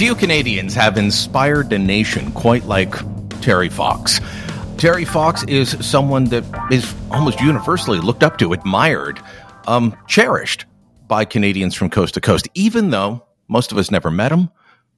Few Canadians have inspired a nation quite like Terry Fox. Terry Fox is someone that is almost universally looked up to, admired, um, cherished by Canadians from coast to coast, even though most of us never met him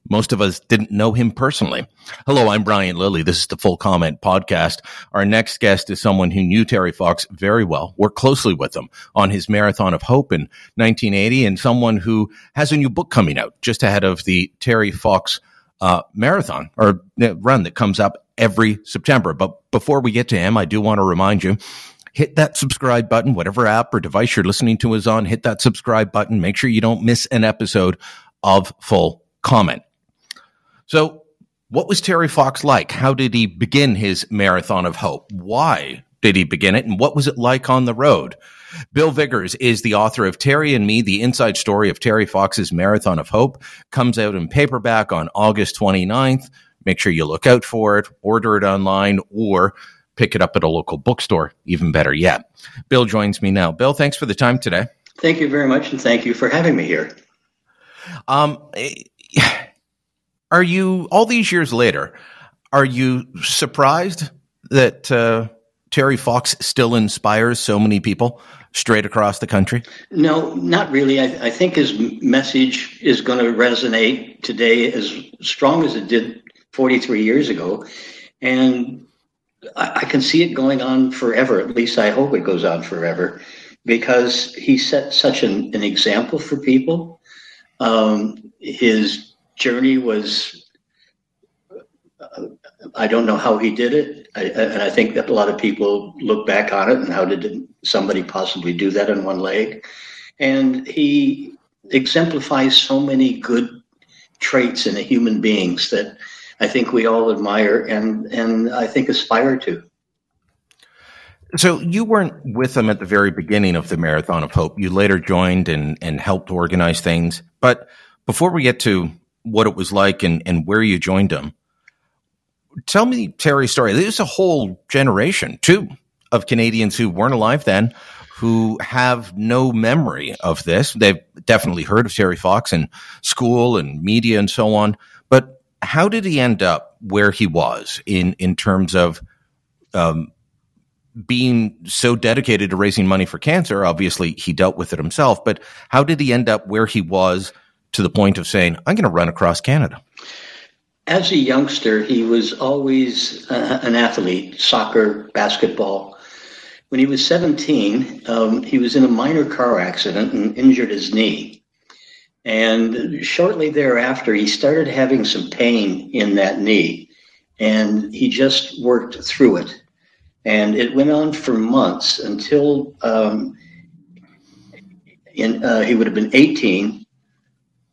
most of us didn't know him personally. Hello, I'm Brian Lilley. This is the Full Comment Podcast. Our next guest is someone who knew Terry Fox very well, worked closely with him on his Marathon of Hope in 1980, and someone who has a new book coming out just ahead of the Terry Fox uh, marathon or run that comes up every September. But before we get to him, I do want to remind you hit that subscribe button, whatever app or device you're listening to is on, hit that subscribe button. Make sure you don't miss an episode of Full Comment. So, what was Terry Fox like? How did he begin his marathon of hope? Why did he begin it? And what was it like on the road? Bill Vigars is the author of Terry and Me, the inside story of Terry Fox's Marathon of Hope. Comes out in paperback on August 29th. Make sure you look out for it, order it online, or pick it up at a local bookstore, even better yet. Bill joins me now. Bill, thanks for the time today. Thank you very much, and thank you for having me here. Um, are you all these years later? Are you surprised that uh, Terry Fox still inspires so many people straight across the country? No, not really. I, I think his message is going to resonate today as strong as it did 43 years ago, and I, I can see it going on forever. At least I hope it goes on forever, because he set such an, an example for people. Um, his journey was uh, I don't know how he did it, I, and I think that a lot of people look back on it and how did somebody possibly do that in one leg? And he exemplifies so many good traits in a human beings that I think we all admire and and I think aspire to. So you weren't with them at the very beginning of the Marathon of Hope. You later joined and and helped organize things. But before we get to what it was like and, and where you joined them. Tell me Terry's story. There's a whole generation, too, of Canadians who weren't alive then who have no memory of this. They've definitely heard of Terry Fox in school and media and so on. But how did he end up where he was in, in terms of um, being so dedicated to raising money for cancer? Obviously, he dealt with it himself, but how did he end up where he was to the point of saying, I'm going to run across Canada? As a youngster, he was always uh, an athlete soccer, basketball. When he was 17, um, he was in a minor car accident and injured his knee. And shortly thereafter, he started having some pain in that knee, and he just worked through it. And it went on for months until um, in, uh, he would have been 18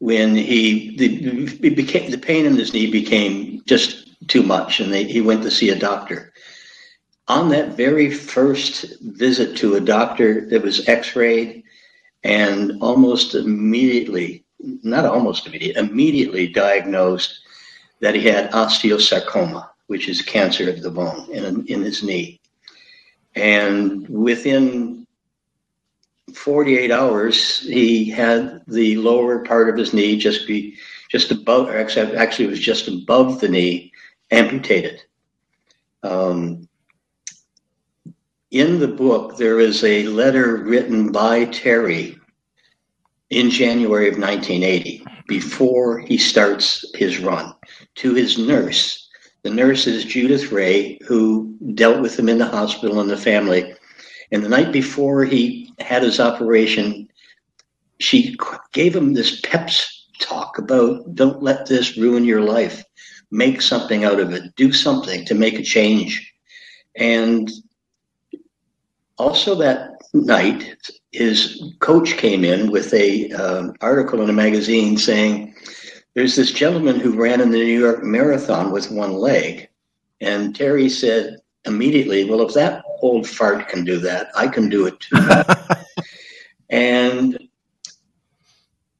when he the became the pain in his knee became just too much, and they, he went to see a doctor. On that very first visit to a doctor, that was X-rayed, and almost immediately, not almost immediately, immediately diagnosed that he had osteosarcoma, which is cancer of the bone in in his knee. And within 48 hours, he had the lower part of his knee just be just above, or actually, was just above the knee, amputated. Um, in the book, there is a letter written by Terry in January of 1980, before he starts his run, to his nurse. The nurse is Judith Ray, who dealt with him in the hospital and the family. And the night before he had his operation, she gave him this pep talk about don't let this ruin your life. Make something out of it. Do something to make a change. And also that night, his coach came in with a um, article in a magazine saying there's this gentleman who ran in the New York Marathon with one leg, and Terry said immediately, "Well, if that old fart can do that, I can do it too." and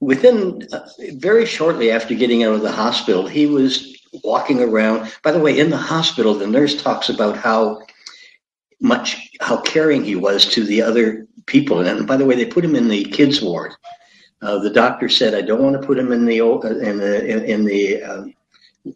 within uh, very shortly after getting out of the hospital, he was walking around. By the way, in the hospital, the nurse talks about how much how caring he was to the other people. And by the way, they put him in the kids ward. Uh, the doctor said, "I don't want to put him in the uh, in the in, in the, in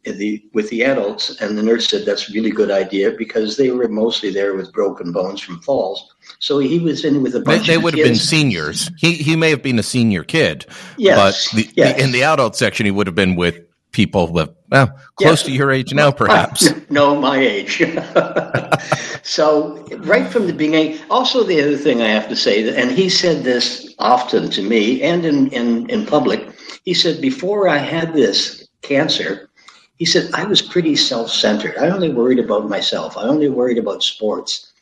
the with the adults." And the nurse said, "That's a really good idea because they were mostly there with broken bones from falls." So he was in with a bunch. They, they would have been seniors. He he may have been a senior kid. Yes, but the, yes. The, in the adult section, he would have been with people with well, close to your age now, perhaps. no, my age. so right from the beginning. Also, the other thing I have to say, and he said this often to me and in in, in public. He said before I had this cancer, he said I was pretty self-centered. I only worried about myself. I only worried about sports,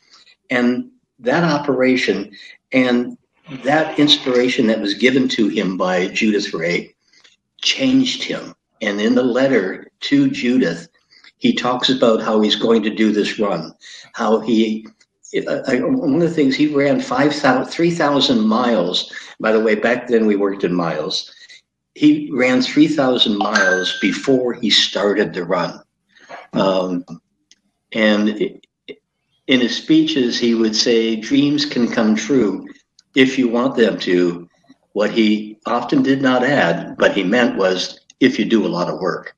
and that operation and that inspiration that was given to him by Judith Ray changed him and in the letter to Judith, he talks about how he's going to do this run, how he, I, one of the things he ran 3,000 miles. By the way, back then we worked in miles. He ran 3,000 miles before he started the run. Um, and in his speeches, he would say, Dreams can come true if you want them to. What he often did not add, but he meant was if you do a lot of work.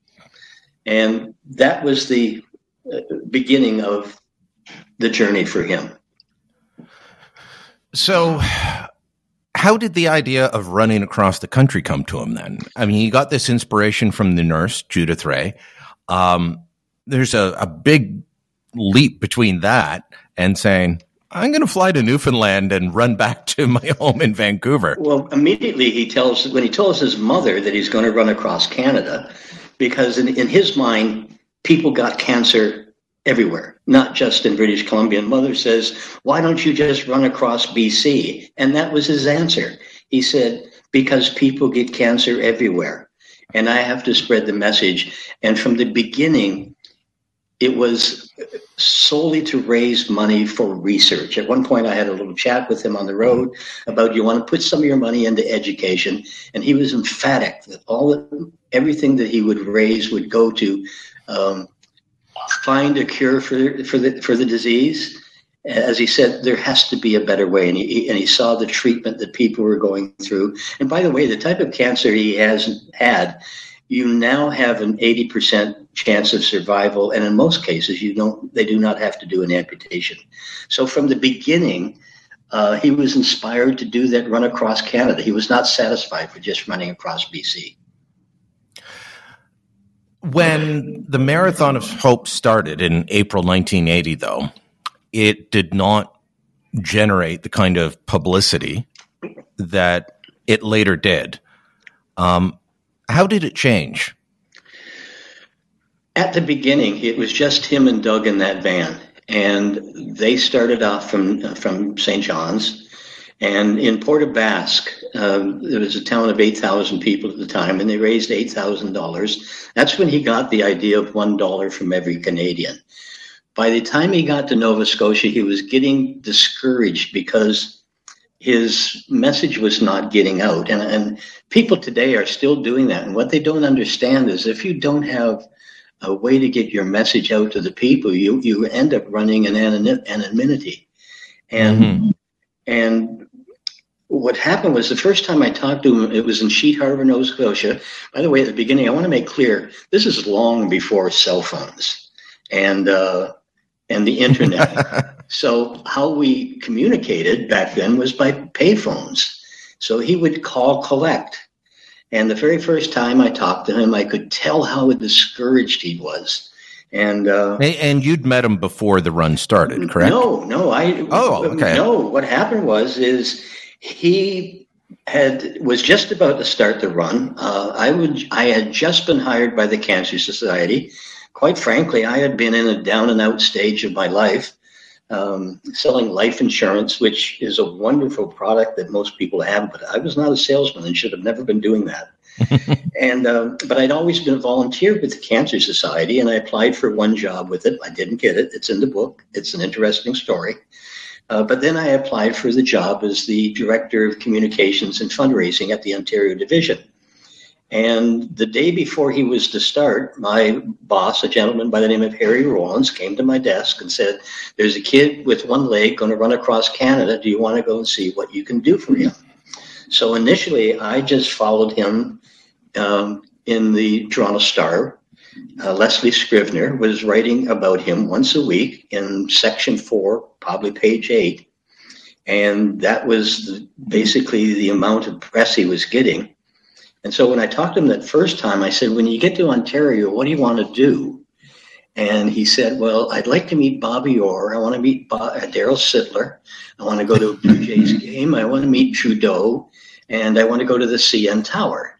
And that was the uh, beginning of the journey for him. So, how did the idea of running across the country come to him then? I mean, he got this inspiration from the nurse, Judith Ray. Um, there's a, a big leap between that and saying, I'm going to fly to Newfoundland and run back to my home in Vancouver. Well, immediately he tells, when he tells his mother that he's going to run across Canada, because in, in his mind, people got cancer everywhere, not just in British Columbia. And mother says, Why don't you just run across BC? And that was his answer. He said, Because people get cancer everywhere. And I have to spread the message. And from the beginning, it was solely to raise money for research. At one point, I had a little chat with him on the road about you want to put some of your money into education, and he was emphatic that all everything that he would raise would go to um, find a cure for for the for the disease. As he said, there has to be a better way, and he and he saw the treatment that people were going through. And by the way, the type of cancer he has had you now have an 80% chance of survival. And in most cases you don't they do not have to do an amputation. So from the beginning uh, he was inspired to do that run across canada. He was not satisfied with just running across bc when the marathon of hope started in april 1980 though it did not generate the kind of publicity that it later did um, how did it change? At the beginning, it was just him and Doug in that van, and they started off from from St. John's, and in Port aux Basques, um, there was a town of eight thousand people at the time, and they raised eight thousand dollars. That's when he got the idea of one dollar from every Canadian. By the time he got to Nova Scotia, he was getting discouraged because his message was not getting out. And, and people today are still doing that. And what they don't understand is if you don't have a way to get your message out to the people, you, you end up running an anonymity. And, mm-hmm. and what happened was the first time I talked to him, it was in Sheet Harbor, Nova Scotia. By the way, at the beginning, I want to make clear this is long before cell phones. And uh, and the internet. so how we communicated back then was by payphones. So he would call collect. And the very first time I talked to him, I could tell how discouraged he was. And uh, and you'd met him before the run started, correct? No, no. I oh okay. No, what happened was is he had was just about to start the run. Uh, I would I had just been hired by the Cancer Society. Quite frankly, I had been in a down and out stage of my life um, selling life insurance, which is a wonderful product that most people have, but I was not a salesman and should have never been doing that. and uh, but I'd always been a volunteer with the Cancer Society, and I applied for one job with it. I didn't get it. It's in the book. It's an interesting story. Uh, but then I applied for the job as the director of communications and fundraising at the Ontario division. And the day before he was to start, my boss, a gentleman by the name of Harry Rollins, came to my desk and said, There's a kid with one leg going to run across Canada. Do you want to go and see what you can do for him? So initially, I just followed him um, in the Toronto Star. Uh, Leslie Scrivener was writing about him once a week in section four, probably page eight. And that was basically the amount of press he was getting. And so when I talked to him that first time, I said, when you get to Ontario, what do you want to do? And he said, well, I'd like to meet Bobby Orr. I want to meet Bo- uh, Darryl Sittler. I want to go to a Blue Jays game. I want to meet Trudeau. And I want to go to the CN Tower.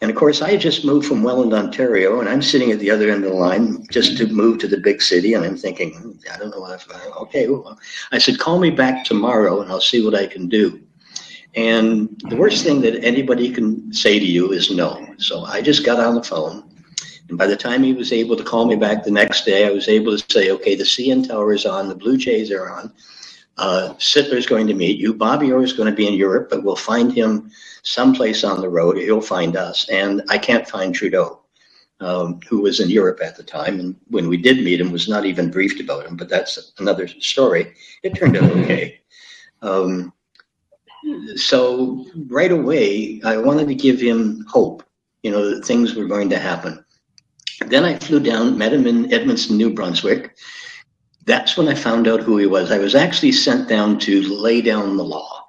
And of course, I just moved from Welland, Ontario, and I'm sitting at the other end of the line just to move to the big city. And I'm thinking, hmm, I don't know what I've, okay. Well, I said, call me back tomorrow and I'll see what I can do. And the worst thing that anybody can say to you is no. So I just got on the phone. And by the time he was able to call me back the next day, I was able to say, okay, the CN Tower is on, the Blue Jays are on. Uh, Sittler's going to meet you. Bobby Orr is going to be in Europe, but we'll find him someplace on the road. He'll find us. And I can't find Trudeau, um, who was in Europe at the time. And when we did meet him, was not even briefed about him, but that's another story. It turned out okay. Um, so right away, I wanted to give him hope, you know, that things were going to happen. Then I flew down, met him in Edmundston, New Brunswick. That's when I found out who he was. I was actually sent down to lay down the law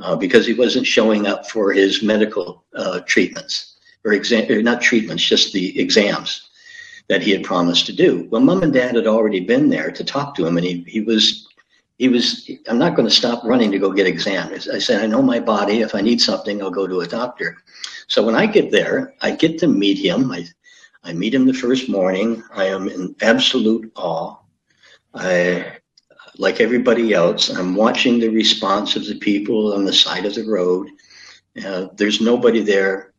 uh, because he wasn't showing up for his medical uh, treatments or exam, or not treatments, just the exams that he had promised to do. Well, mom and dad had already been there to talk to him, and he, he was he was, I'm not going to stop running to go get examined. I said, I know my body. If I need something, I'll go to a doctor. So when I get there, I get to meet him. I, I meet him the first morning. I am in absolute awe. I, like everybody else, I'm watching the response of the people on the side of the road. Uh, there's nobody there.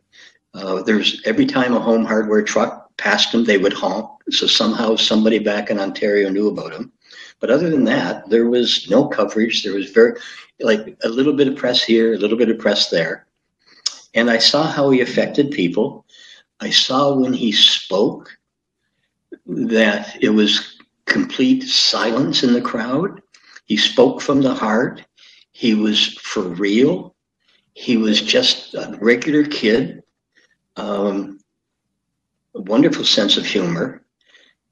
Uh, there's every time a home hardware truck passed them, they would honk. So somehow somebody back in Ontario knew about him. But other than that, there was no coverage. There was very, like a little bit of press here, a little bit of press there. And I saw how he affected people. I saw when he spoke that it was complete silence in the crowd. He spoke from the heart. He was for real. He was just a regular kid. Um, a wonderful sense of humor.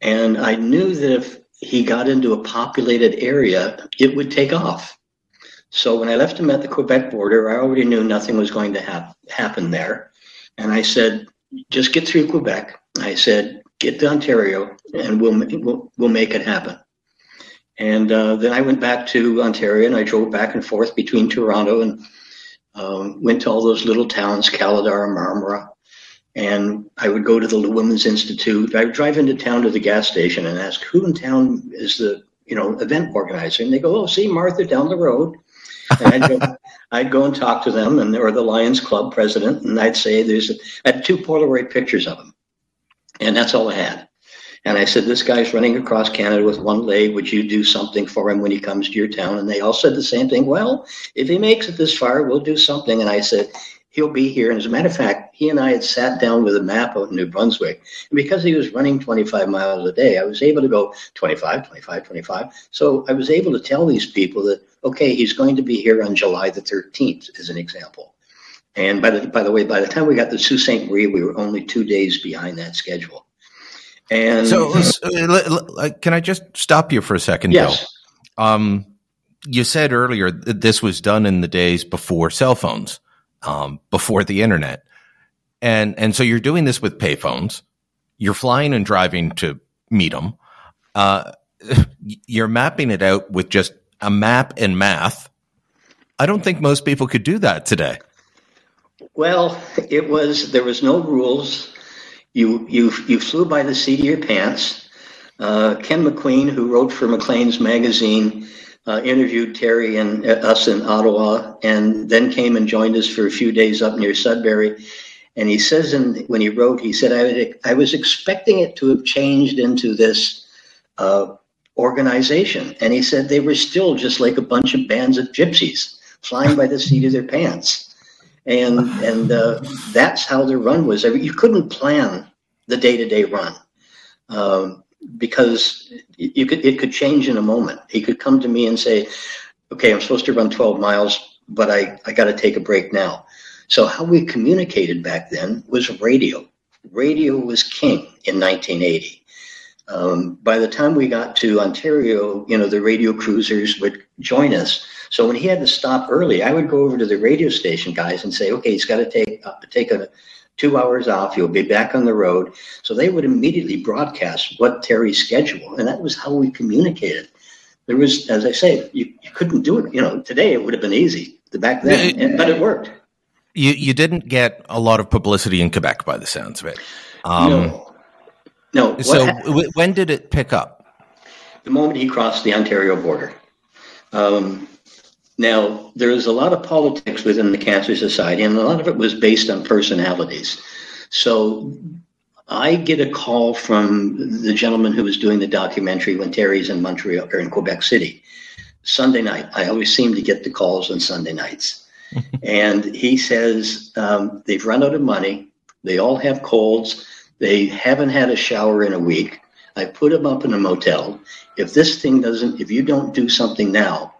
And I knew that if he got into a populated area, it would take off. So when I left him at the Quebec border, I already knew nothing was going to hap- happen there. And I said, just get through Quebec. I said, get to Ontario and we'll, we'll, we'll make it happen. And uh, then I went back to Ontario and I drove back and forth between Toronto and um, went to all those little towns, Kaladar, Marmora, and I would go to the Women's Institute. I would drive into town to the gas station and ask, who in town is the, you know, event organizer? And they go, oh, see Martha down the road. And I'd go, I'd go and talk to them and or the Lions Club president. And I'd say, there's, a, I had two Polaroid pictures of him. And that's all I had. And I said, this guy's running across Canada with one leg. Would you do something for him when he comes to your town? And they all said the same thing. Well, if he makes it this far, we'll do something. And I said, he'll be here. And as a matter of fact, he and I had sat down with a map of New Brunswick. And because he was running 25 miles a day, I was able to go 25, 25, 25. So I was able to tell these people that, okay, he's going to be here on July the 13th, as an example. And by the, by the way, by the time we got to Sault Ste. Marie, we were only two days behind that schedule. And so, uh, can I just stop you for a second, yes. Bill? Um, you said earlier that this was done in the days before cell phones, um, before the internet, and and so you're doing this with payphones. You're flying and driving to meet them. Uh, you're mapping it out with just a map and math. I don't think most people could do that today. Well, it was there was no rules. You you you flew by the seat of your pants. Uh, Ken MacQueen, who wrote for Maclean's magazine, uh, interviewed Terry and uh, us in Ottawa, and then came and joined us for a few days up near Sudbury. And he says, in, when he wrote, he said, I, I was expecting it to have changed into this uh, organization. And he said they were still just like a bunch of bands of gypsies flying by the seat of their pants. And, and uh, that's how the run was. I mean, you couldn't plan the day to day run. Um, because you could it could change in a moment. He could come to me and say, "Okay, I'm supposed to run 12 miles, but I I got to take a break now." So how we communicated back then was radio. Radio was king in 1980. Um, by the time we got to Ontario, you know, the radio cruisers would join us. So when he had to stop early, I would go over to the radio station guys and say, "Okay, he's got to take uh, take a two hours off. He'll be back on the road. So they would immediately broadcast what Terry's schedule, and that was how we communicated. There was, as I say, you, you couldn't do it. You know, today it would have been easy. Back then, and, but it worked. You you didn't get a lot of publicity in Quebec by the sounds of it. Um, no, no. So ha- when did it pick up? The moment he crossed the Ontario border. Um, now, there is a lot of politics within the Cancer Society, and a lot of it was based on personalities. So I get a call from the gentleman who was doing the documentary when Terry's in Montreal or in Quebec City. Sunday night. I always seem to get the calls on Sunday nights. and he says um, they've run out of money. They all have colds. They haven't had a shower in a week. I put them up in a motel. If this thing doesn't, if you don't do something now,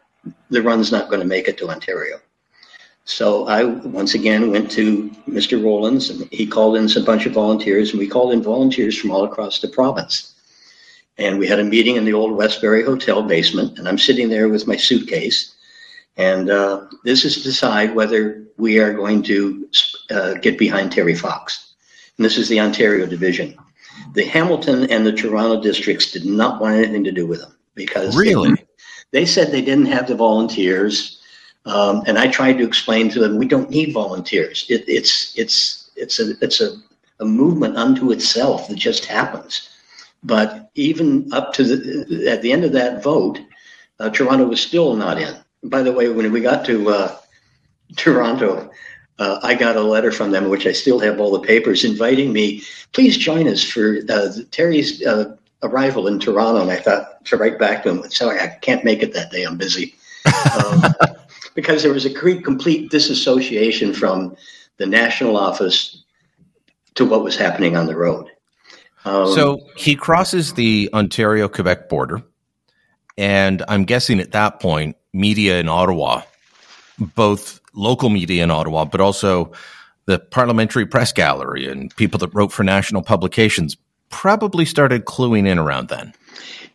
the run's not going to make it to Ontario. So I once again went to Mr. Rollins and he called in a bunch of volunteers and we called in volunteers from all across the province. And we had a meeting in the old Westbury Hotel basement and I'm sitting there with my suitcase. And uh, this is to decide whether we are going to uh, get behind Terry Fox. And this is the Ontario division. The Hamilton and the Toronto districts did not want anything to do with them because really they, they said they didn't have the volunteers, um, and I tried to explain to them we don't need volunteers. It, it's it's it's a it's a, a movement unto itself that just happens. But even up to the at the end of that vote, uh, Toronto was still not in. By the way, when we got to uh, Toronto, uh, I got a letter from them, which I still have all the papers, inviting me, please join us for uh, Terry's uh, arrival in Toronto, and I thought to write back to him, sorry, I can't make it that day. I'm busy. Um, because there was a complete disassociation from the national office to what was happening on the road. Um, so he crosses the Ontario Quebec border. And I'm guessing at that point, media in Ottawa, both local media in Ottawa, but also the parliamentary press gallery and people that wrote for national publications probably started cluing in around then.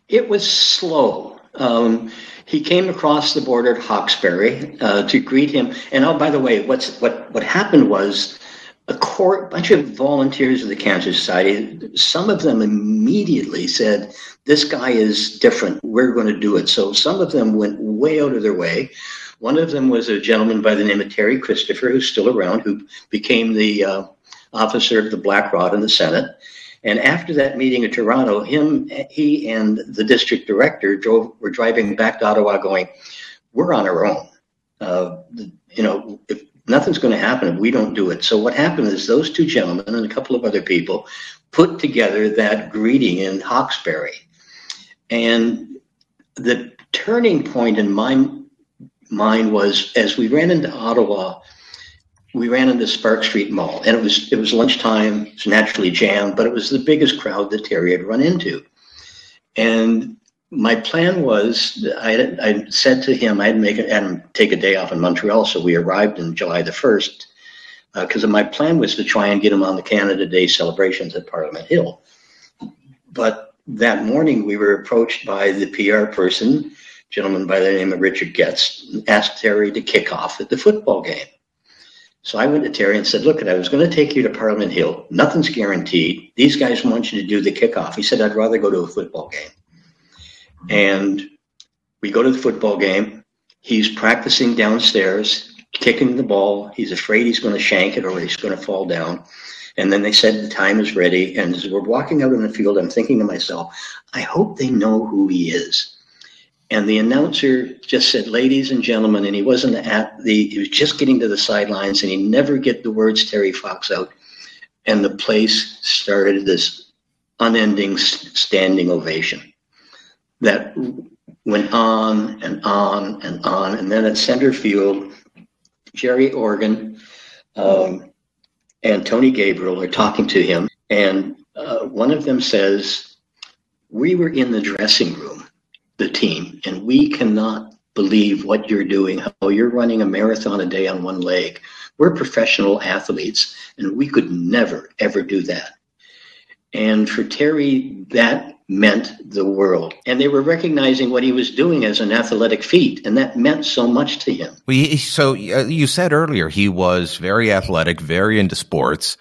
It was slow. Um, he came across the border at Hawkesbury uh, to greet him. And oh, by the way, what's what what happened was a core, bunch of volunteers of the Cancer Society. Some of them immediately said, "This guy is different. We're going to do it." So some of them went way out of their way. One of them was a gentleman by the name of Terry Christopher, who's still around, who became the uh, officer of the Black Rod in the Senate. And after that meeting in Toronto, him, he, and the district director drove were driving back to Ottawa, going, "We're on our own. Uh, you know, if nothing's going to happen if we don't do it." So what happened is those two gentlemen and a couple of other people put together that greeting in Hawkesbury, and the turning point in my mind was as we ran into Ottawa we ran into Spark Street Mall, and it was it was lunchtime. It was naturally jammed, but it was the biggest crowd that Terry had run into. And my plan was, I, I said to him, I'd make and take a day off in Montreal. So we arrived in July the first, because uh, my plan was to try and get him on the Canada Day celebrations at Parliament Hill. but that morning we were approached by the PR person, gentleman by the name of Richard Getz, asked Terry to kick off at the football game. So I went to Terry and said, Look, I was going to take you to Parliament Hill. Nothing's guaranteed. These guys want you to do the kickoff. He said, I'd rather go to a football game. And we go to the football game. He's practicing downstairs, kicking the ball. He's afraid he's going to shank it or he's going to fall down. And then they said the time is ready. And as we're walking out in the field, I'm thinking to myself, I hope they know who he is. And the announcer just said, ladies and gentlemen, and he wasn't at the, he was just getting to the sidelines and he never get the words Terry Fox out. And the place started this unending standing ovation that went on and on and on. And then at center field, Gerry Organ um, and Tony Gabriel are talking to him. And uh, one of them says, We were in the dressing room the team. And we cannot believe what you're doing, how you're running a marathon a day on one leg. We're professional athletes, and we could never, ever do that. And for Terry, that meant the world. And they were recognizing what he was doing as an athletic feat, and that meant so much to him. Well, he, so uh, you said earlier he was very athletic, very into sports,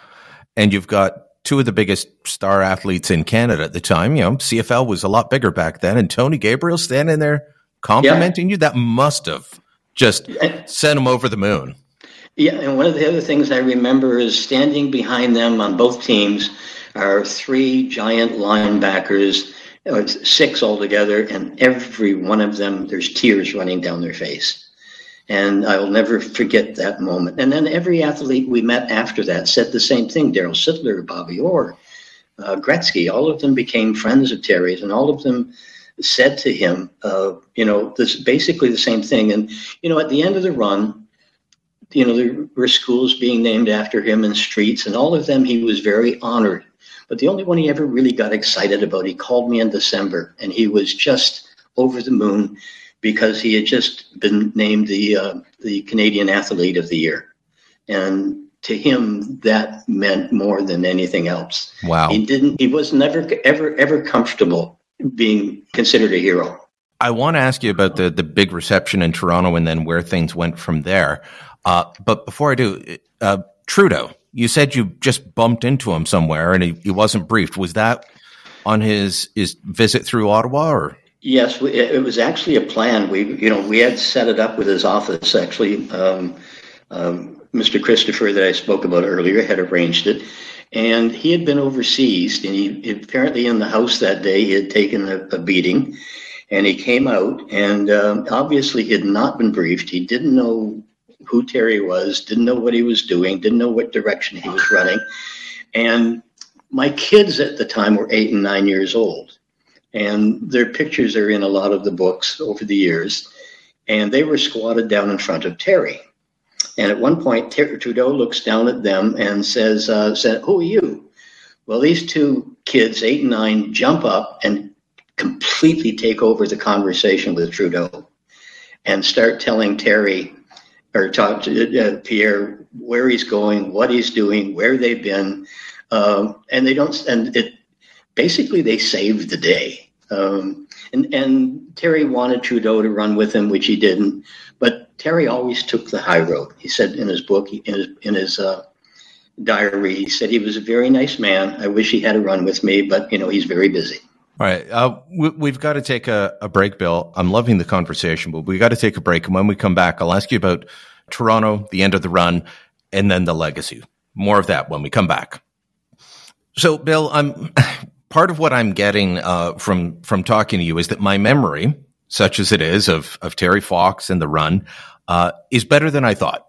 and you've got two of the biggest star athletes in Canada at the time. You know, CFL was a lot bigger back then, and Tony Gabriel standing there complimenting yeah. you. That must have just sent him over the moon. Yeah, and one of the other things I remember is standing behind them on both teams are three giant linebackers, uh, six altogether, and every one of them, there's tears running down their face. And I will never forget that moment. And then every athlete we met after that said the same thing Darryl Sittler, Bobby Orr, uh, Gretzky, all of them became friends of Terry's, and all of them said to him, uh, you know, this basically the same thing. And, you know, at the end of the run, you know, there were schools being named after him and streets, and all of them he was very honored. But the only one he ever really got excited about, he called me in December, and he was just over the moon because he had just been named the uh, the Canadian Athlete of the Year, and to him that meant more than anything else. Wow! He didn't. He was never ever ever comfortable being considered a hero. I want to ask you about the the big reception in Toronto and then where things went from there. Uh, but before I do, uh, Trudeau, you said you just bumped into him somewhere and he, he wasn't briefed. Was that on his his visit through Ottawa or? Yes, it was actually a plan. We, you know, we had set it up with his office. Actually, um, um, Mr. Christopher that I spoke about earlier had arranged it, and he had been overseas. And he apparently in the house that day he had taken a, a beating, and he came out, and um, obviously he had not been briefed. He didn't know who Terry was, didn't know what he was doing, didn't know what direction he was running, and my kids at the time were eight and nine years old and their pictures are in a lot of the books over the years. And they were squatted down in front of Terry. And at one point, Ter- Trudeau looks down at them and says, uh, said, Who are you? Well, these two kids, eight and nine, jump up and completely take over the conversation with Trudeau and start telling Terry or talk to uh, Pierre where he's going, what he's doing, where they've been. Um, and they don't, and it, basically they saved the day. Um, and, and Terry wanted Trudeau to run with him, which he didn't. But Terry always took the high road. He said in his book, in his, in his uh, diary, he said he was a very nice man. I wish he had a run with me, but you know he's very busy. All right, uh, we, have got to take a, a break, Bill. I'm loving the conversation, but we got to take a break. And when we come back, I'll ask you about Toronto, the end of the run, and then the legacy. More of that when we come back. So, Bill, I'm part of what I'm getting uh, from from talking to you is that my memory, such as it is, of of Terry Fox and the run, uh, is better than I thought.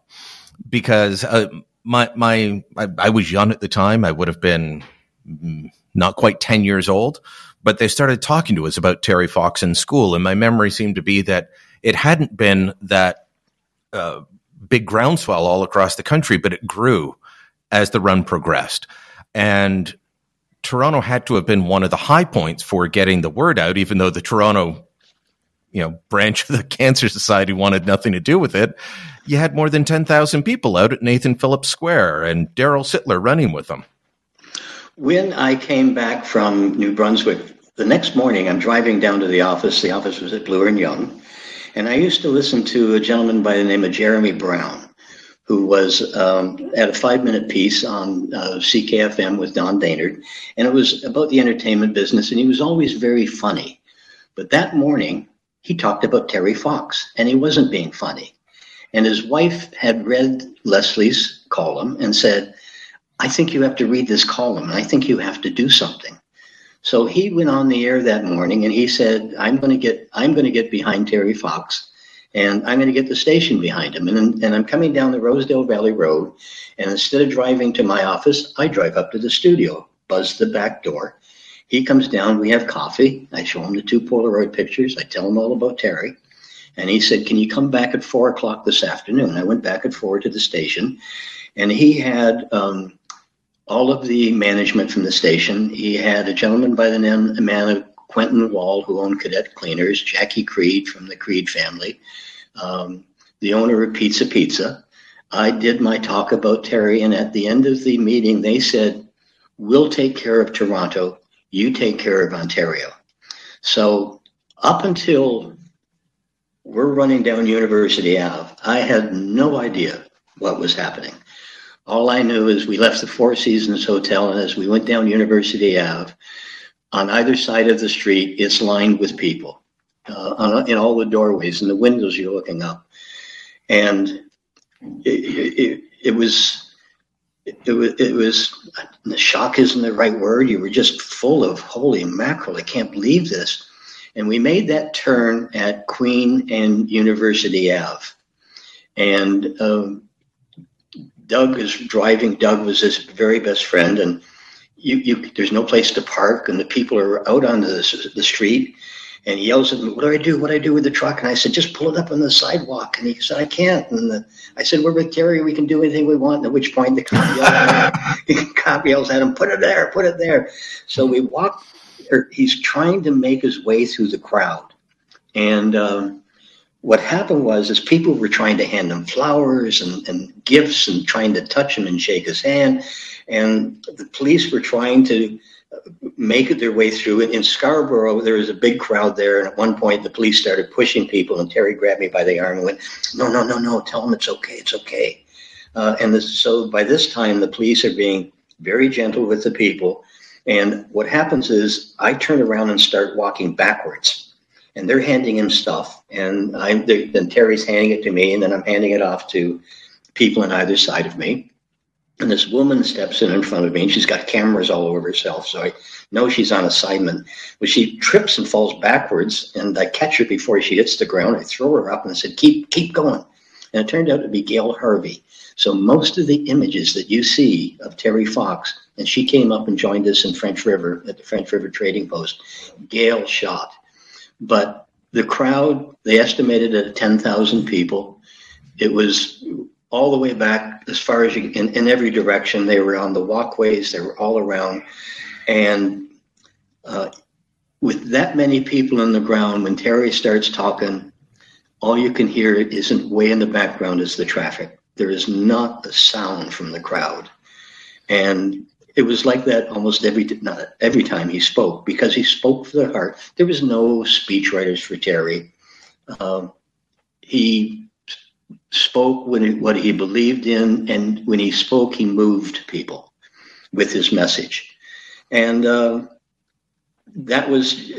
Because uh, my my I, I, was young at the time. I would have been mm, not quite ten years old, but they started talking to us about Terry Fox in school, and my memory seemed to be that it hadn't been that uh, big groundswell all across the country, but it grew as the run progressed. And Toronto had to have been one of the high points for getting the word out, even though the Toronto, you know, branch of the Cancer Society wanted nothing to do with it. You had more than 10,000 people out at Nathan Phillips Square and Darryl Sittler running with them. when I came back from New Brunswick, the next morning I'm driving down to the office. The office was at Bloor and Yonge. And I used to listen to a gentleman by the name of Jeremy Brown, who was um, at a five minute piece on uh, CKFM with Don Daynard. And it was about the entertainment business. And he was always very funny. But that morning, he talked about Terry Fox, and he wasn't being funny. And his wife had read Leslie's column and said, I think you have to read this column, and I think you have to do something. So he went on the air that morning and he said, I'm going to get, I'm going to get behind Terry Fox and I'm going to get the station behind him. And, and I'm coming down the Rosedale Valley Road. And instead of driving to my office, I drive up to the studio, buzz the back door. He comes down, we have coffee. I show him the two Polaroid pictures. I tell him all about Terry. And he said, Can you come back at four o'clock this afternoon? I went back at four to the station. And he had um, all of the management from the station. He had a gentleman by the name of Quentin Wall, who owned Cadet Cleaners, Jackie Creed from the Creed family, um, the owner of Pizza Pizza. I did my talk about Terry, and at the end of the meeting, they said, We'll take care of Toronto, you take care of Ontario. So, up until we're running down University Ave, I had no idea what was happening. All I knew is we left the Four Seasons Hotel, and as we went down University Ave, on either side of the street, it's lined with people uh, on, in all the doorways and the windows you're looking up. And it, it, it was, it, was, it was, the shock isn't the right word. You were just full of, holy mackerel, I can't believe this. And we made that turn at Queen and University Ave. And um, Doug is driving. Doug was his very best friend, and you, you there's no place to park, and the people are out on the, the street. And he yells at me, "What do I do? What do I do with the truck?" And I said, "Just pull it up on the sidewalk." And he said, "I can't." And the, I said, "We're with Terry. We can do anything we want." And at which point the cop yells at him, cop yells at him, "Put it there! Put it there!" So we walk. Or he's trying to make his way through the crowd, and um, what happened was is people were trying to hand him flowers and, and gifts and trying to touch him and shake his hand and the police were trying to make their way through in scarborough there was a big crowd there and at one point the police started pushing people and terry grabbed me by the arm and went no no no no tell them it's okay it's okay. Uh, and this, so by this time the police are being very gentle with the people. And what happens is i turn around and start walking backwards and they're handing him stuff, and I'm then Terry's handing it to me, and then I'm handing it off to people on either side of me. And this woman steps in in front of me, and she's got cameras all over herself, so I know she's on assignment. But she trips and falls backwards, and I catch her before she hits the ground. I throw her up and I said, "Keep, keep going." And it turned out to be Gail Harvey. So most of the images that you see of Terry Fox, and she came up and joined us in French River at the French River Trading Post. Gail shot but the crowd, they estimated at 10,000 people. It was all the way back as far as you, in, in every direction. They were on the walkways, they were all around. And uh, with that many people in the ground, when Terry starts talking, all you can hear isn't way in the background is the traffic. There is not a sound from the crowd. And it was like that almost every not every time he spoke because he spoke for the heart. There was no speechwriters for Terry. Um, he spoke when it, what he believed in, and when he spoke, he moved people with his message, and uh, that was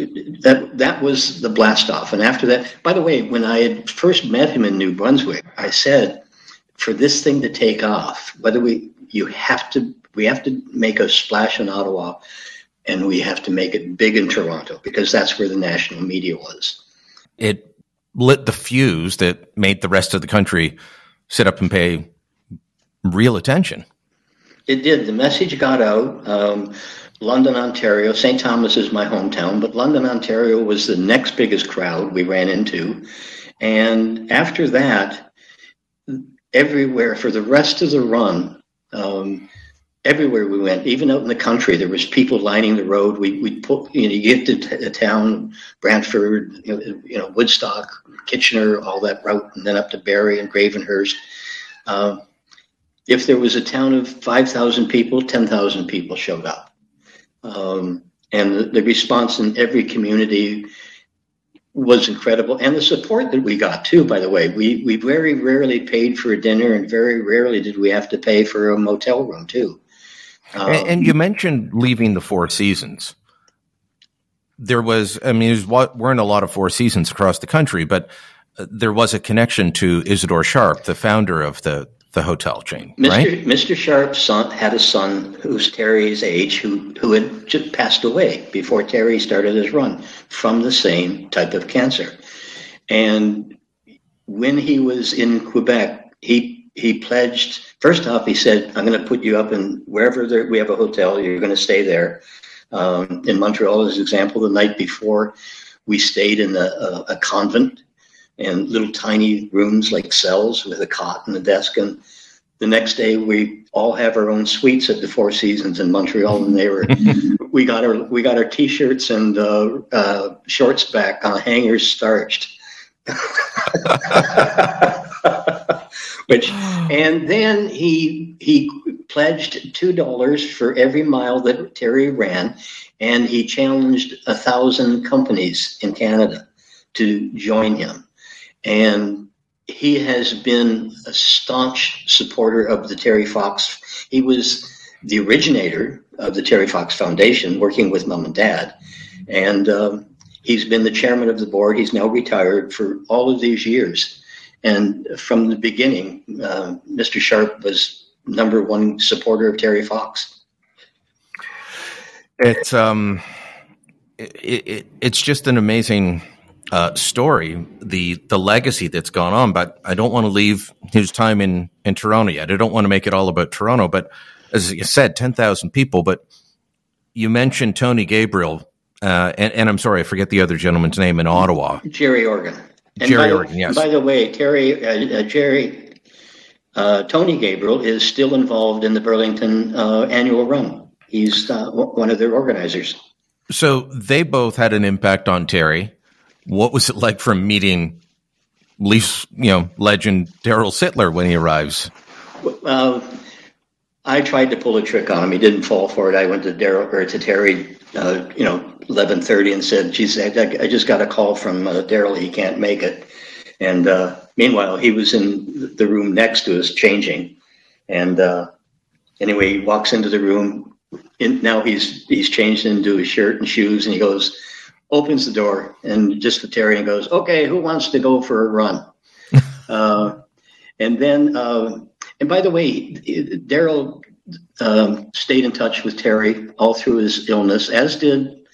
that that was the blast off. And after that, by the way, when I had first met him in New Brunswick, I said, for this thing to take off, whether we you have to we have to make a splash in Ottawa and we have to make it big in Toronto because that's where the national media was. It lit the fuse that made the rest of the country sit up and pay real attention. It did. The message got out. Um, London, Ontario, St. Thomas is my hometown, but London, Ontario was the next biggest crowd we ran into. And after that, everywhere for the rest of the run, um, everywhere we went, even out in the country, there was people lining the road. We we put you know you get to a town, Brantford, you know, you know, Woodstock, Kitchener, all that route, and then up to Barrie and Gravenhurst. Um, if there was a town of five thousand people, ten thousand people showed up, Um, and the, the response in every community was incredible and the support that we got too by the way we we very rarely paid for a dinner and very rarely did we have to pay for a motel room too um, and, and, you mentioned leaving the four seasons there was i mean there's weren't a lot of four seasons across the country but uh, there was a connection to Isadore Sharp the founder of the the hotel chain, Mr. right? Mr. Sharp's son had a son who's Terry's age who who had just passed away before Terry started his run from the same type of cancer. And when he was in Quebec, he he pledged first off he said i'm going to put you up in wherever there, we have a hotel you're going to stay there um, in montreal as an example the night before we stayed in a, a, a convent and little tiny rooms like cells with a cot and a desk. And the next day, we all have our own suites at the Four Seasons in Montreal, and they were we got our we got our t-shirts and uh, uh, shorts back on hangers starched. Which and then he he pledged two dollars for every mile that Terry ran, and he challenged a thousand companies in Canada to join him. And he has been a staunch supporter of the Terry Fox. He was the originator of the Terry Fox Foundation, working with mom and dad. And um, he's been the chairman of the board. He's now retired for all of these years. And from the beginning, uh, Mr. Sharp was number one supporter of Terry Fox. It's um, it, it, it's just an amazing uh, story, the the legacy that's gone on. But I don't want to leave his time in in Toronto yet. I don't want to make it all about Toronto. But as you said, ten thousand people. But you mentioned Tony Gabriel, uh, and, and, I'm sorry, I forget the other gentleman's name in Ottawa. Gerry Organ. And Gerry by. Yes. By the way, Terry uh, uh Gerry uh, Tony Gabriel is still involved in the Burlington uh, annual run. He's one of their organizers. So they both had an impact on Terry. What was it like from meeting Leafs, you know, legend Darryl Sittler when he arrives? Uh, I tried to pull a trick on him. He didn't fall for it. I went to Darryl or to Terry, uh, you know, eleven thirty, and said, "Geez, I, I just got a call from uh, Darryl. He can't make it." And uh, meanwhile, he was in the room next to us changing. And uh, anyway, he walks into the room. In, now he's he's changed into his shirt and shoes, and he goes, opens the door and just the Terry and goes, "Okay, who wants to go for a run?" uh, and then, uh, and by the way, Darryl um, stayed in touch with Terry all through his illness, as did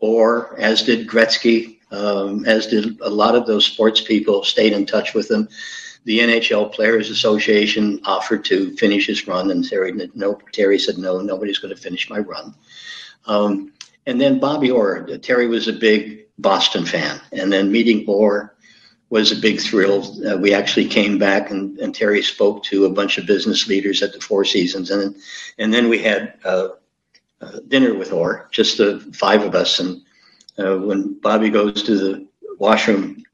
Orr, as did Gretzky, um, as did a lot of those sports people. Stayed in touch with him. The NHL Players Association offered to finish his run, and Terry, no, Terry said, "No, nobody's going to finish my run." Um, and then Bobby Orr, Terry was a big Boston fan. And then meeting Orr was a big thrill. Uh, we actually came back and, and, Terry spoke to a bunch of business leaders at the Four Seasons. And, and then we had uh, uh, dinner with Orr, just the five of us. And uh, when Bobby goes to the washroom,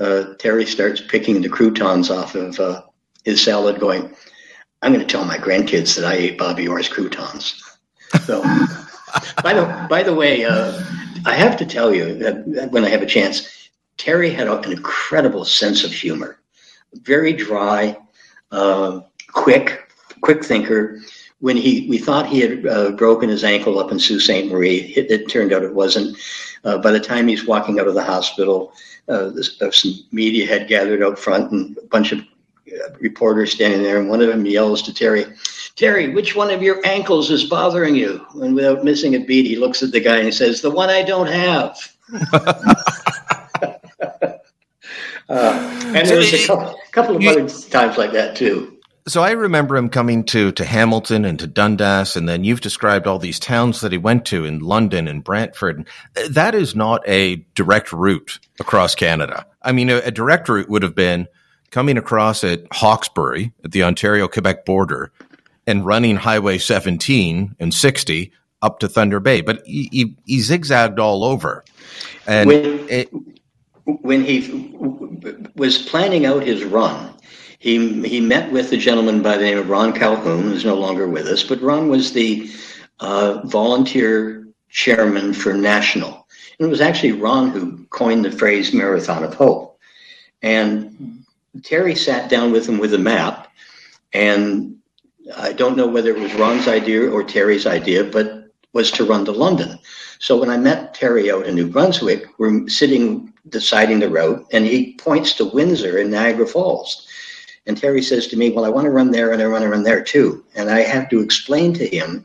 uh, Terry starts picking the croutons off of uh, his salad, going, I'm going to tell my grandkids that I ate Bobby Orr's croutons. So by the by the way, I have to tell you that when I have a chance, Terry had an incredible sense of humor, very dry, uh, quick, quick thinker. When he we thought he had uh, broken his ankle up in Sault Ste. Marie, it, it, turned out it wasn't. Uh, by the time he's walking out of the hospital, uh, uh, some media had gathered out front and a bunch of reporters standing there, and one of them yells to Terry, Terry, which one of your ankles is bothering you? And without missing a beat, he looks at the guy and he says, The one I don't have. uh, and was a couple, couple of other times like that too. So I remember him coming to to Hamilton and to Dundas, and then you've described all these towns that he went to in London and Brantford. That is not a direct route across Canada. I mean, a, a direct route would have been coming across at Hawkesbury at the Ontario Quebec border and running Highway 17 and 60 up to Thunder Bay. But he, he, he zigzagged all over. And when, it, when he was planning out his run, he, he met with a gentleman by the name of Ron Calhoun, who's no longer with us, but Ron was the uh, volunteer chairman for national. And it was actually Ron who coined the phrase Marathon of Hope. And Terry sat down with him with a map. And I don't know whether it was Ron's idea or Terry's idea, but was to run to London. So when I met Terry out in New Brunswick, we're sitting deciding the route, and he points to Windsor and Niagara Falls. And Terry says to me, Well, I want to run there and I want to run there too. And I have to explain to him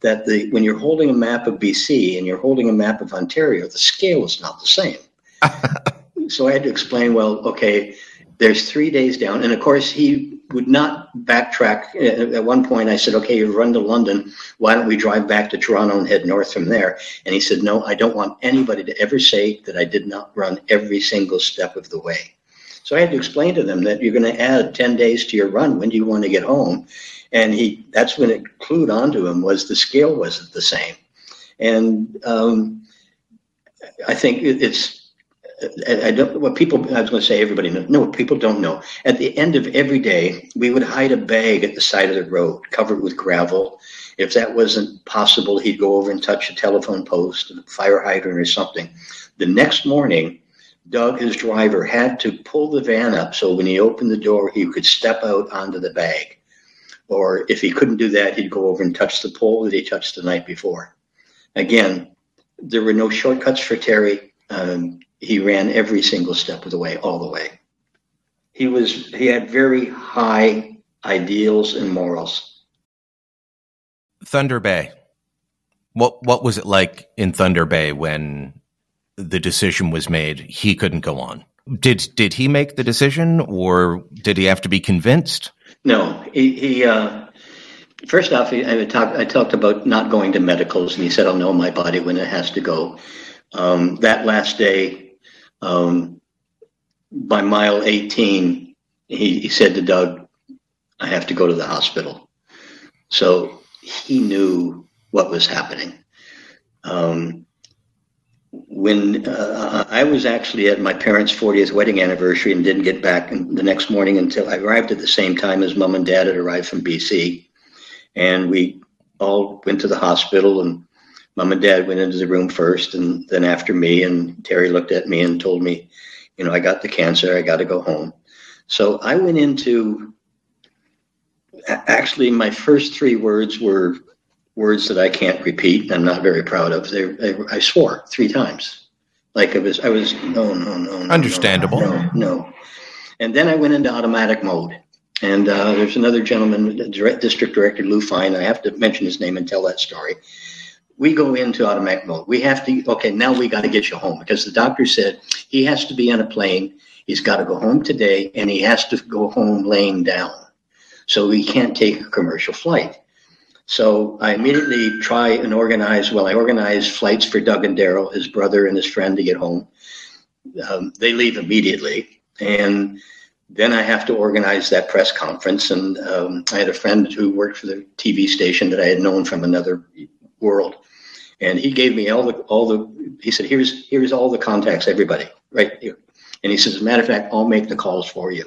that the when you're holding a map of BC and you're holding a map of Ontario, the scale is not the same. so I had to explain, well, okay, there's three days down. And of course, he would not backtrack. At one point, I said, okay, you've run to London. Why don't we drive back to Toronto and head north from there? And he said, no, I don't want anybody to ever say that I did not run every single step of the way. So I had to explain to them that you're going to add 10 days to your run. When do you want to get home? And he, that's when it clued onto him was the scale wasn't the same. And um, I think it's, I don't what people I was going to say everybody knows. No, people don't know. At the end of every day, we would hide a bag at the side of the road covered with gravel. If that wasn't possible, he'd go over and touch a telephone post, a fire hydrant, or something. The next morning, Doug, his driver, had to pull the van up so when he opened the door, he could step out onto the bag. Or if he couldn't do that, he'd go over and touch the pole that he touched the night before. Again, there were no shortcuts for Terry. Um, he ran every single step of the way, all the way. He was he had very high ideals and morals. Thunder Bay. What what was it like in Thunder Bay when the decision was made he couldn't go on? Did did he make the decision or did he have to be convinced? No, he, he uh, first off, he, I, talked, I talked about not going to medicals, and he said, I'll know my body when it has to go. Um, that last day, um, by mile 18, he, he said to Doug, I have to go to the hospital. So he knew what was happening. Um, when uh, I was actually at my parents' 40th wedding anniversary and didn't get back the next morning until I arrived at the same time as mom and dad had arrived from BC. And we all went to the hospital and mom and dad went into the room first and then after me and terry looked at me and told me you know i got the cancer i got to go home. So i went into actually my first three words were words that i can't repeat i'm not very proud of. They, they i swore three times. Like i was i was no no no, no understandable. no, no. And then i went into automatic mode. And uh, there's another gentleman, District Director Lou Fine. I have to mention his name and tell that story we go into automatic mode. We have to, okay, now we got to get you home because the doctor said he has to be on a plane. He's got to go home today and he has to go home laying down. So he can't take a commercial flight. So I immediately try and organize, well, I organize flights for Doug and Darrell, his brother and his friend to get home. Um, they leave immediately. And then I have to organize that press conference. And um, I had a friend who worked for the TV station that I had known from another world. And he gave me all the all the he said here's here's all the contacts everybody right here. And he says as a matter of fact i'll make the calls for you.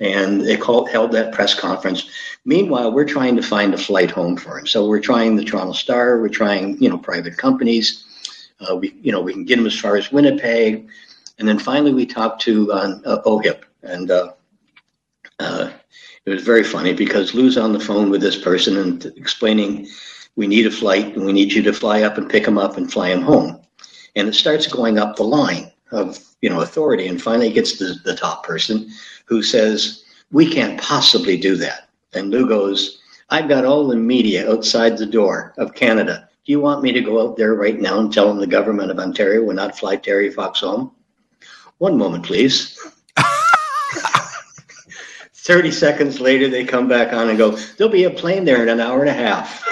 And they called held that press conference. Meanwhile we're trying to find a flight home for him. So we're trying the toronto star. We're trying you know private companies. Uh, we you know we can get him as far as winnipeg. And then finally we talked to uh, uh, ohip and uh, uh, it was very funny because lou's on the phone with this person and explaining we need a flight and we need you to fly up and pick him up and fly him home. And it starts going up the line of, you know, authority. And finally gets to the top person who says, we can't possibly do that. And Lou goes, I've got all the media outside the door of Canada. Do you want me to go out there right now and tell them the government of Ontario will not fly Terry Fox home? One moment, please. 30 seconds later, they come back on and go, There'll be a plane there in an hour and a half.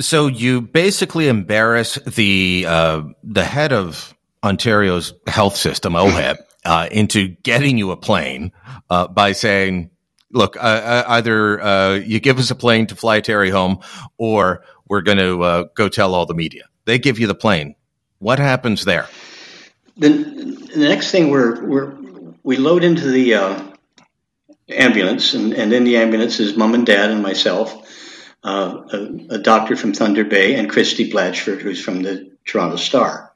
So you basically embarrass the uh, the head of Ontario's health system, OHIP, uh, into getting you a plane uh, by saying, "Look, uh, uh, either uh, you give us a plane to fly Terry home, or we're going to go tell all the media." They give you the plane. What happens there? The, the next thing we're, we're we load into the ambulance, and, and in the ambulance is mom and dad and myself uh, a, a, doctor from Thunder Bay, and Christie Blatchford, who's from the Toronto Star,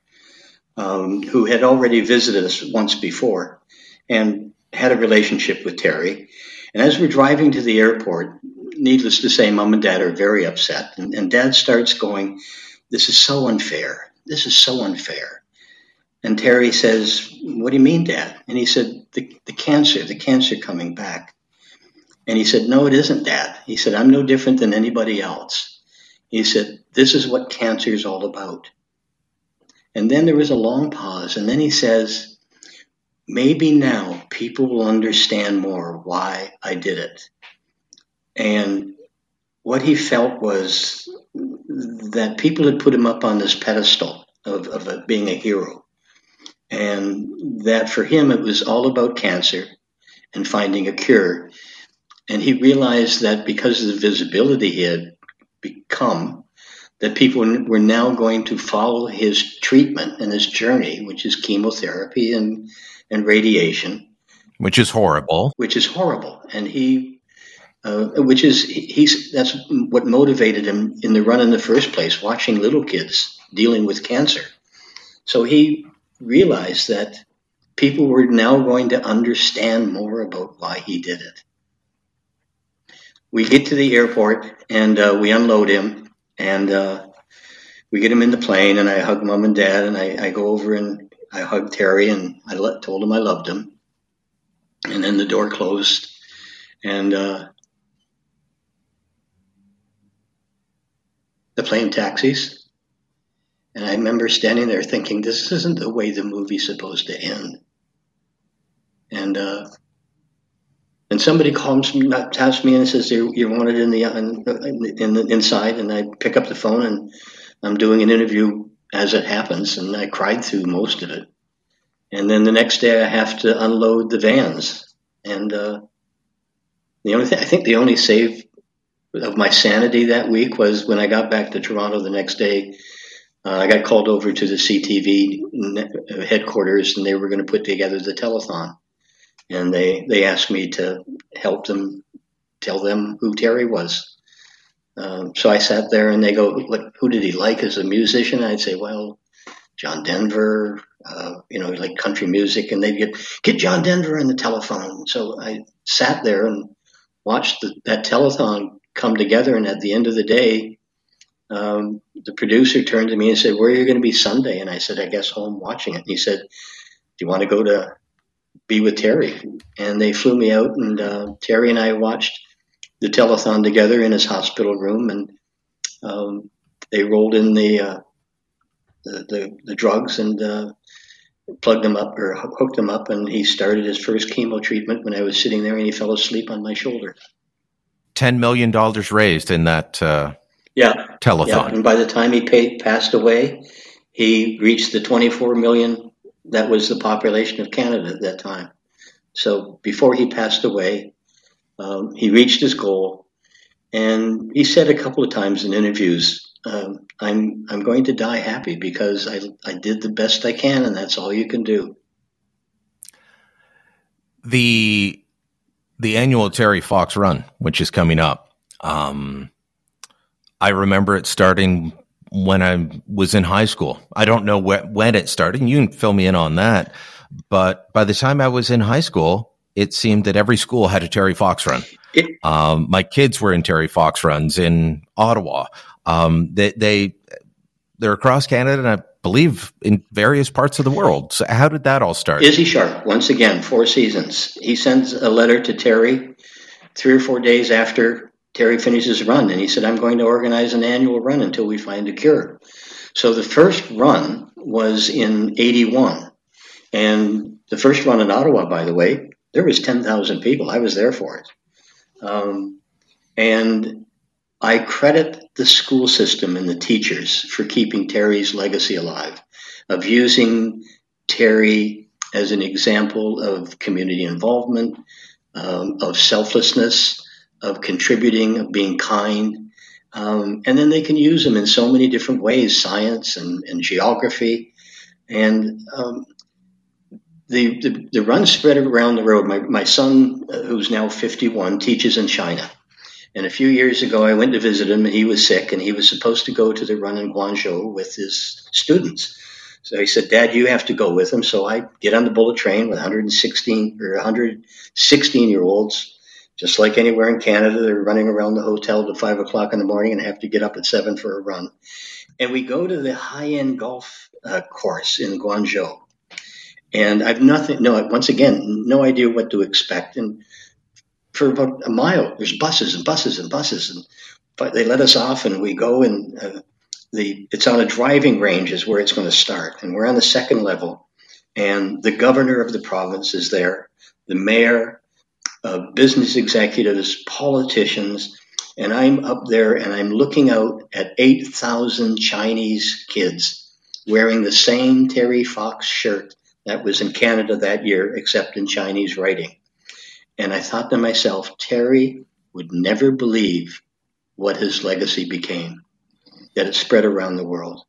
um, who had already visited us once before and had a relationship with Terry. And as we're driving to the airport, needless to say, mom and dad are very upset. And, and dad starts going, This is so unfair. This is so unfair. And Terry says, What do you mean, Dad? And he said, The, the cancer, the cancer coming back. And he said, No, it isn't, Dad. He said, I'm no different than anybody else. He said, This is what cancer is all about. And then there was a long pause. And then he says, Maybe now people will understand more why I did it. And what he felt was that people had put him up on this pedestal of, of being a hero and that for him it was all about cancer and finding a cure. And he realized that because of the visibility he had become, that people were now going to follow his treatment and his journey, which is chemotherapy and, and radiation. Which is horrible. Which is horrible. And he, uh, which is, he's, that's what motivated him in the run in the first place, watching little kids dealing with cancer. So he realized that people were now going to understand more about why he did it. We get to the airport and uh, we unload him and uh, we get him in the plane and I hug mom and dad and I, I go over and I hug Terry and I let, told him I loved him. And then the door closed and uh, the plane taxis and I remember standing there thinking, this isn't the way the movie's supposed to end. And uh, and somebody calls me, taps me, and says, "You're, wanted in the in, in the inside." And I pick up the phone, and I'm doing an interview as it happens, and I cried through most of it. And then the next day, I have to unload the vans, and uh, the only thing I think the only save of my sanity that week was when I got back to Toronto the next day uh, I got called over to the CTV headquarters, and they were going to put together the telethon. And they they asked me to help them tell them who Terry was. Um, so I sat there, and they go, "Who did he like as a musician?" I'd say, "Well, John Denver, uh, you know, like country music." And they'd get get John Denver in the telephone. So I sat there and watched the, that telethon come together. And at the end of the day, um, the producer turned to me and said, "Where are you going to be Sunday?" And I said, "I guess home watching it." And he said, "Do you want to go to be with Terry?" And they flew me out, and uh, Terry and I watched the telethon together in his hospital room, and um, they rolled in the, uh, the, the, the drugs and uh, plugged him up or hooked him up, and he started his first chemo treatment when I was sitting there, and he fell asleep on my shoulder. Ten million dollars raised in that uh, yeah. telethon. Yeah. And by the time he paid, passed away, he reached the 24 million. That was the population of Canada at that time. So before he passed away, um, he reached his goal. And he said a couple of times in interviews, um, I'm, I'm going to die happy because I, I did the best I can, and that's all you can do. The the annual Terry Fox run, which is coming up, um, I remember it starting when I was in high school. I don't know wh- when it started. You can fill me in on that. But by the time I was in high school, it seemed that every school had a Terry Fox run. Um, my kids were in Terry Fox runs in Ottawa. Um, they, they, they're across Canada and I believe in various parts of the world. So how did that all start? Izzy Sharp, once again, Four Seasons. He sends a letter to Terry three or four days after Terry finishes his run and he said, I'm going to organize an annual run until we find a cure. So the first run was in 81. And the first run in Ottawa, by the way, there was 10,000 people. I was there for it. Um, and I credit the school system and the teachers for keeping Terry's legacy alive, of using Terry as an example of community involvement, um, of selflessness, of contributing, of being kind. Um, and then they can use them in so many different ways science and, and geography. And um, the, the, the run spread around the road. My, my son, uh, who's now 51, teaches in China. And a few years ago, I went to visit him, and he was sick, and he was supposed to go to the run in Guangzhou with his students. So he said, Dad, you have to go with him. So I get on the bullet train with 116 or 116 year olds, just like anywhere in Canada. They're running around the hotel to five o'clock in the morning and have to get up at seven for a run. And we go to the high end golf uh, course in Guangzhou. And I've nothing, no, once again, no idea what to expect. And for about a mile, there's buses and buses and buses. And but they let us off and we go and uh, the it's on a driving range is where it's going to start. And we're on the second level. And the governor of the province is there, the mayor, uh, business executives, politicians, and I'm up there and I'm looking out at 8,000 Chinese kids wearing the same Terry Fox shirt that was in Canada that year, except in Chinese writing. And I thought to myself, Terry would never believe what his legacy became, that it spread around the world.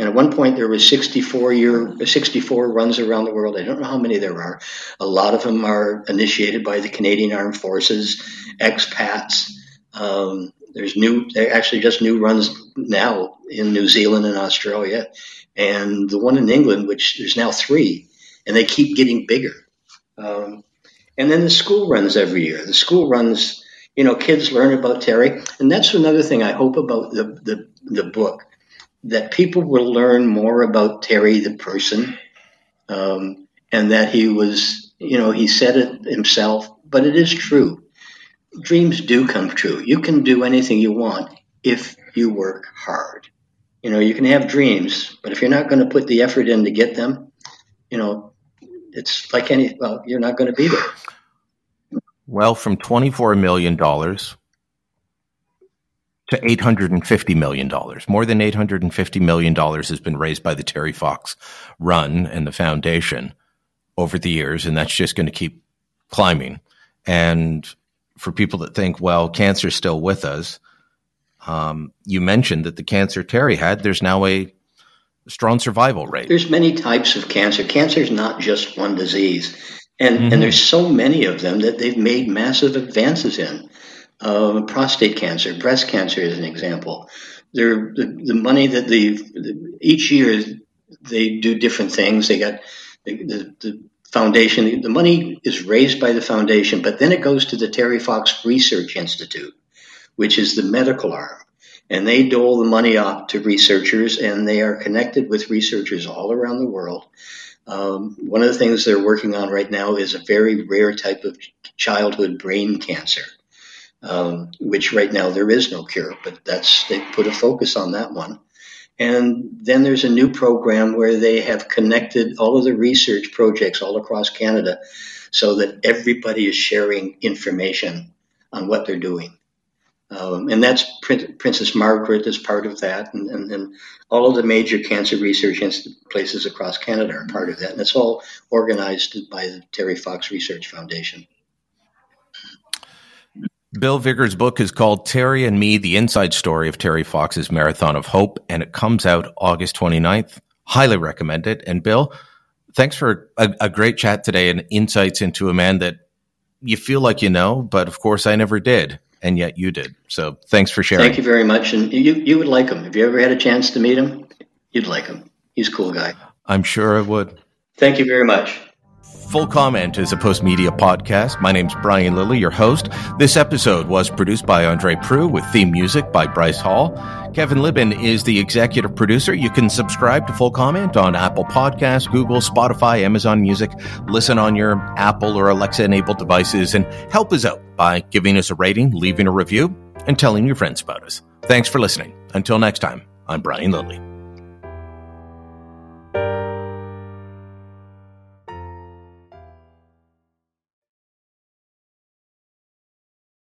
And at one point, there was 64 year, 64 runs around the world. I don't know how many there are. A lot of them are initiated by the Canadian Armed Forces, expats. Um, there's new, actually just new runs now in New Zealand and Australia, and the one in England, which there's now three, and they keep getting bigger. Um, and then the school runs every year. The school runs, you know, kids learn about Terry. And that's another thing I hope about the, the, the book that people will learn more about Terry, the person, um, and that he was, you know, he said it himself, but it is true. Dreams do come true. You can do anything you want if you work hard. You know, you can have dreams, but if you're not going to put the effort in to get them, you know, it's like any, well, you're not going to be there. Well, from $24 million to $850 million. More than $850 million has been raised by the Terry Fox Run and the foundation over the years, and that's just going to keep climbing. And for people that think, well, cancer's still with us, um, you mentioned that the cancer Terry had, there's now a strong survival rate. There's many types of cancer. Cancer is not just one disease, and mm-hmm. and there's so many of them that they've made massive advances in. Um, prostate cancer, breast cancer is an example. The, the money that the, the, each year they do different things. They got the, the, the foundation. The money is raised by the foundation, but then it goes to the Terry Fox Research Institute, which is the medical arm and they dole the money out to researchers, and they are connected with researchers all around the world. Um, one of the things they're working on right now is a very rare type of childhood brain cancer, um, which right now there is no cure, but that's they put a focus on that one. And then there's a new program where they have connected all of the research projects all across Canada so that everybody is sharing information on what they're doing. Um, and that's Prin- Princess Margaret is part of that, and, and, and, all of the major cancer research places across Canada are part of that, and it's all organized by the Terry Fox Research Foundation. Bill Vigars' book is called Terry and Me, The Inside Story of Terry Fox's Marathon of Hope, and it comes out August 29th. Highly recommend it. And Bill, thanks for a, a great chat today and insights into a man that you feel like you know, but of course I never did and yet you did. So thanks for sharing. Thank you very much. And you, you would like him. Have you ever had a chance to meet him? You'd like him. He's a cool guy. I'm sure I would. Thank you very much. Full Comment is a Postmedia podcast. My name's Brian Lilley, your host. This episode was produced by Andre Proulx with theme music by Bryce Hall. Kevin Libin is the executive producer. You can subscribe to Full Comment on Apple Podcasts, Google, Spotify, Amazon Music. Listen on your Apple or Alexa enabled devices and help us out by giving us a rating, leaving a review, and telling your friends about us. Thanks for listening. Until next time, I'm Brian Lilley.